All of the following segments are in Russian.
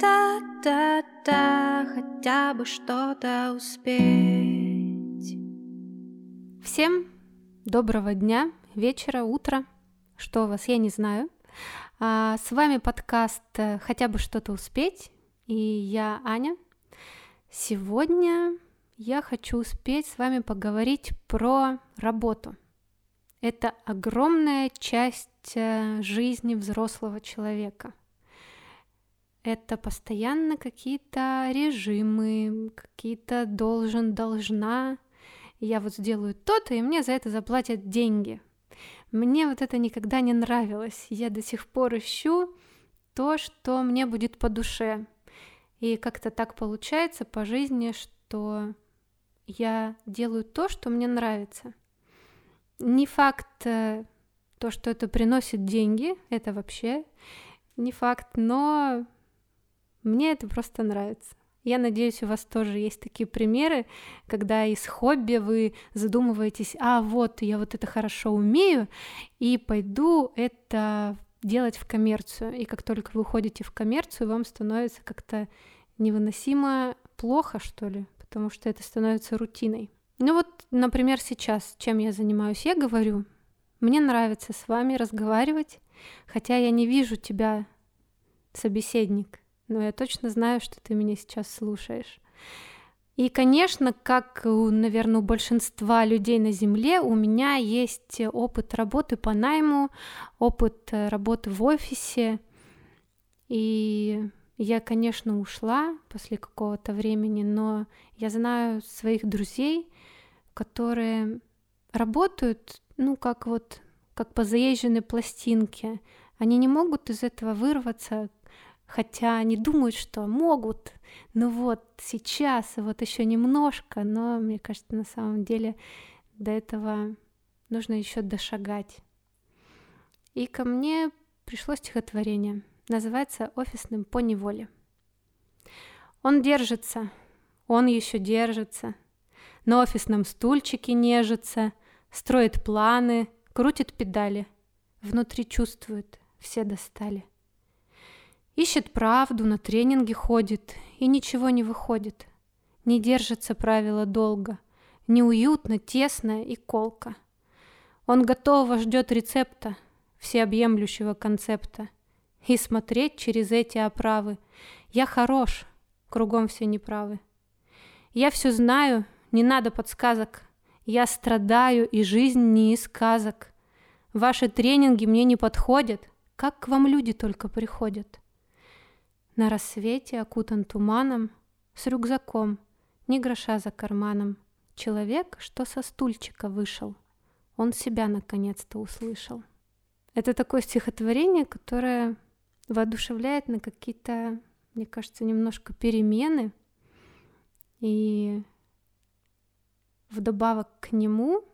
Да-да-да-да, хотя бы что-то успеть. Всем доброго дня, вечера, утра, что у вас, я не знаю. А, с вами подкаст э, «Хотя бы что-то успеть» и я Аня. Сегодня я хочу успеть с вами поговорить про работу. Это огромная часть э, жизни взрослого человека – это постоянно какие-то режимы, какие-то должен, должна. Я вот сделаю то-то, и мне за это заплатят деньги. Мне вот это никогда не нравилось. Я до сих пор ищу то, что мне будет по душе. И как-то так получается по жизни, что я делаю то, что мне нравится. Не факт э, то, что это приносит деньги, это вообще не факт, но мне это просто нравится. Я надеюсь, у вас тоже есть такие примеры, когда из хобби вы задумываетесь, а вот я вот это хорошо умею, и пойду это делать в коммерцию. И как только вы уходите в коммерцию, вам становится как-то невыносимо плохо, что ли, потому что это становится рутиной. Ну вот, например, сейчас, чем я занимаюсь, я говорю, мне нравится с вами разговаривать, хотя я не вижу тебя, собеседник, но я точно знаю, что ты меня сейчас слушаешь. И, конечно, как, наверное, у большинства людей на Земле, у меня есть опыт работы по найму, опыт э, работы в офисе. И я, конечно, ушла после какого-то времени, но я знаю своих друзей, которые работают, ну, как вот, как по заезженной пластинке. Они не могут из этого вырваться, хотя они думают, что могут, но вот сейчас, вот еще немножко, но мне кажется, на самом деле до этого нужно еще дошагать. И ко мне пришло стихотворение, называется «Офисным по неволе». Он держится, он еще держится, на офисном стульчике нежится, строит планы, крутит педали, внутри чувствует, все достали – Ищет правду, на тренинги ходит, и ничего не выходит. Не держится правила долго, неуютно, тесно и колко. Он готово ждет рецепта, всеобъемлющего концепта. И смотреть через эти оправы. Я хорош, кругом все неправы. Я все знаю, не надо подсказок. Я страдаю, и жизнь не из сказок. Ваши тренинги мне не подходят. Как к вам люди только приходят? На рассвете окутан туманом, с рюкзаком, ни гроша за карманом. Человек, что со стульчика вышел, он себя наконец-то услышал. Это такое стихотворение, которое воодушевляет на какие-то, мне кажется, немножко перемены. И вдобавок к нему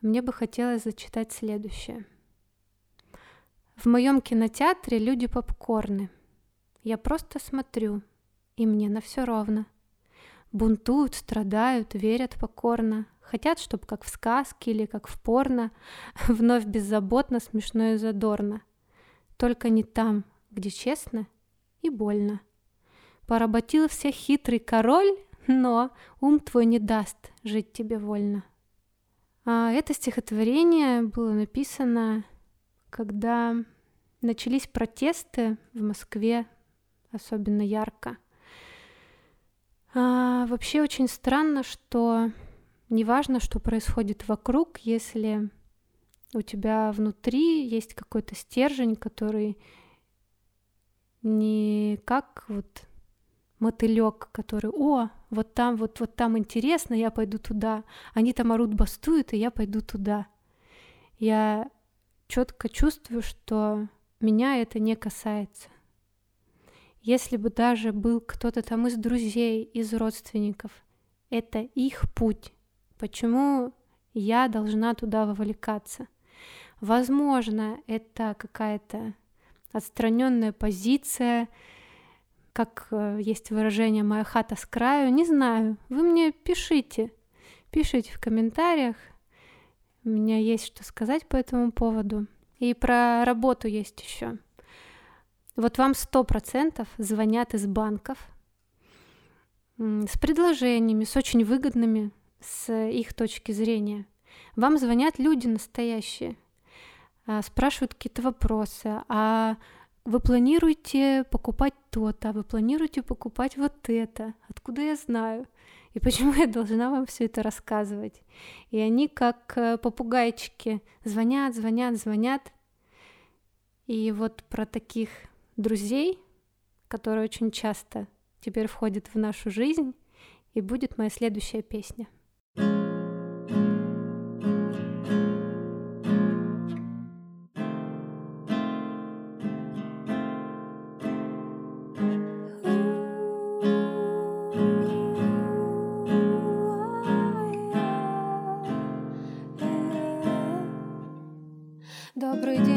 мне бы хотелось зачитать следующее. В моем кинотеатре люди попкорны – я просто смотрю, и мне на все ровно. Бунтуют, страдают, верят покорно, хотят, чтоб как в сказке или как в порно, вновь беззаботно, смешно и задорно. Только не там, где честно и больно. Поработил всех хитрый король, но ум твой не даст жить тебе вольно. А это стихотворение было написано, когда начались протесты в Москве особенно ярко. А, вообще очень странно, что неважно, что происходит вокруг, если у тебя внутри есть какой-то стержень, который не как вот мотылек, который, о, вот там, вот, вот там интересно, я пойду туда. Они там орут, бастуют, и я пойду туда. Я четко чувствую, что меня это не касается. Если бы даже был кто-то там из друзей, из родственников, это их путь. Почему я должна туда вовлекаться? Возможно, это какая-то отстраненная позиция, как э, есть выражение «моя хата с краю», не знаю. Вы мне пишите, пишите в комментариях. У меня есть что сказать по этому поводу. И про работу есть еще. Вот вам сто процентов звонят из банков с предложениями, с очень выгодными с их точки зрения. Вам звонят люди настоящие, а, спрашивают какие-то вопросы, а вы планируете покупать то-то, а вы планируете покупать вот это, откуда я знаю, и почему я должна вам все это рассказывать. И они как э, попугайчики звонят, звонят, звонят. И вот про таких друзей, которые очень часто теперь входят в нашу жизнь, и будет моя следующая песня. Добрый день,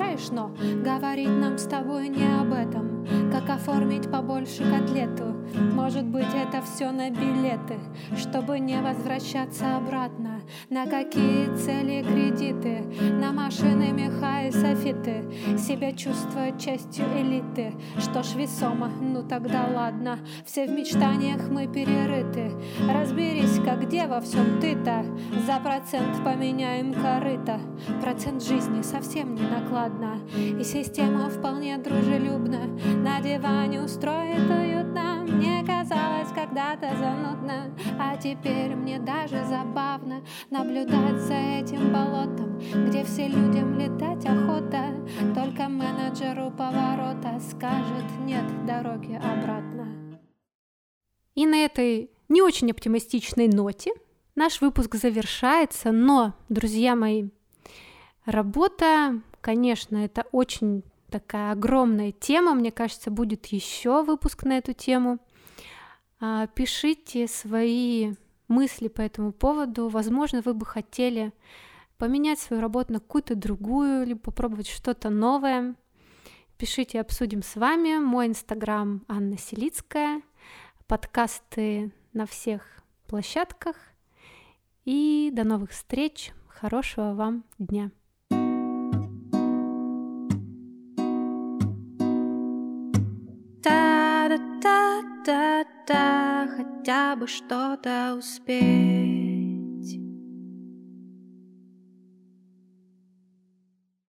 отвечаешь, но Говорить нам с тобой не об этом. Как оформить побольше котлету? Может быть это все на билеты Чтобы не возвращаться обратно На какие цели кредиты? На машины, меха и софиты. Себя чувствует частью элиты. Что ж весомо, ну тогда ладно. Все в мечтаниях мы перерыты. Разберись, как где во всем ты-то. За процент поменяем корыто. Процент жизни совсем не накладно. И система вполне дружелюбна. На диване устроит уютно Мне казалось когда-то занудно А теперь мне даже забавно Наблюдать за этим болотом Где все людям летать охота Только менеджеру поворота Скажет нет дороги обратно И на этой не очень оптимистичной ноте наш выпуск завершается, но, друзья мои, работа, конечно, это очень такая огромная тема, мне кажется, будет еще выпуск на эту тему. А, пишите свои мысли по этому поводу. Возможно, вы бы хотели поменять свою работу на какую-то другую, либо попробовать что-то новое. Пишите, обсудим с вами. Мой инстаграм Анна Селицкая. Подкасты на всех площадках. И до новых встреч. Хорошего вам дня. Хотя бы что-то успеть.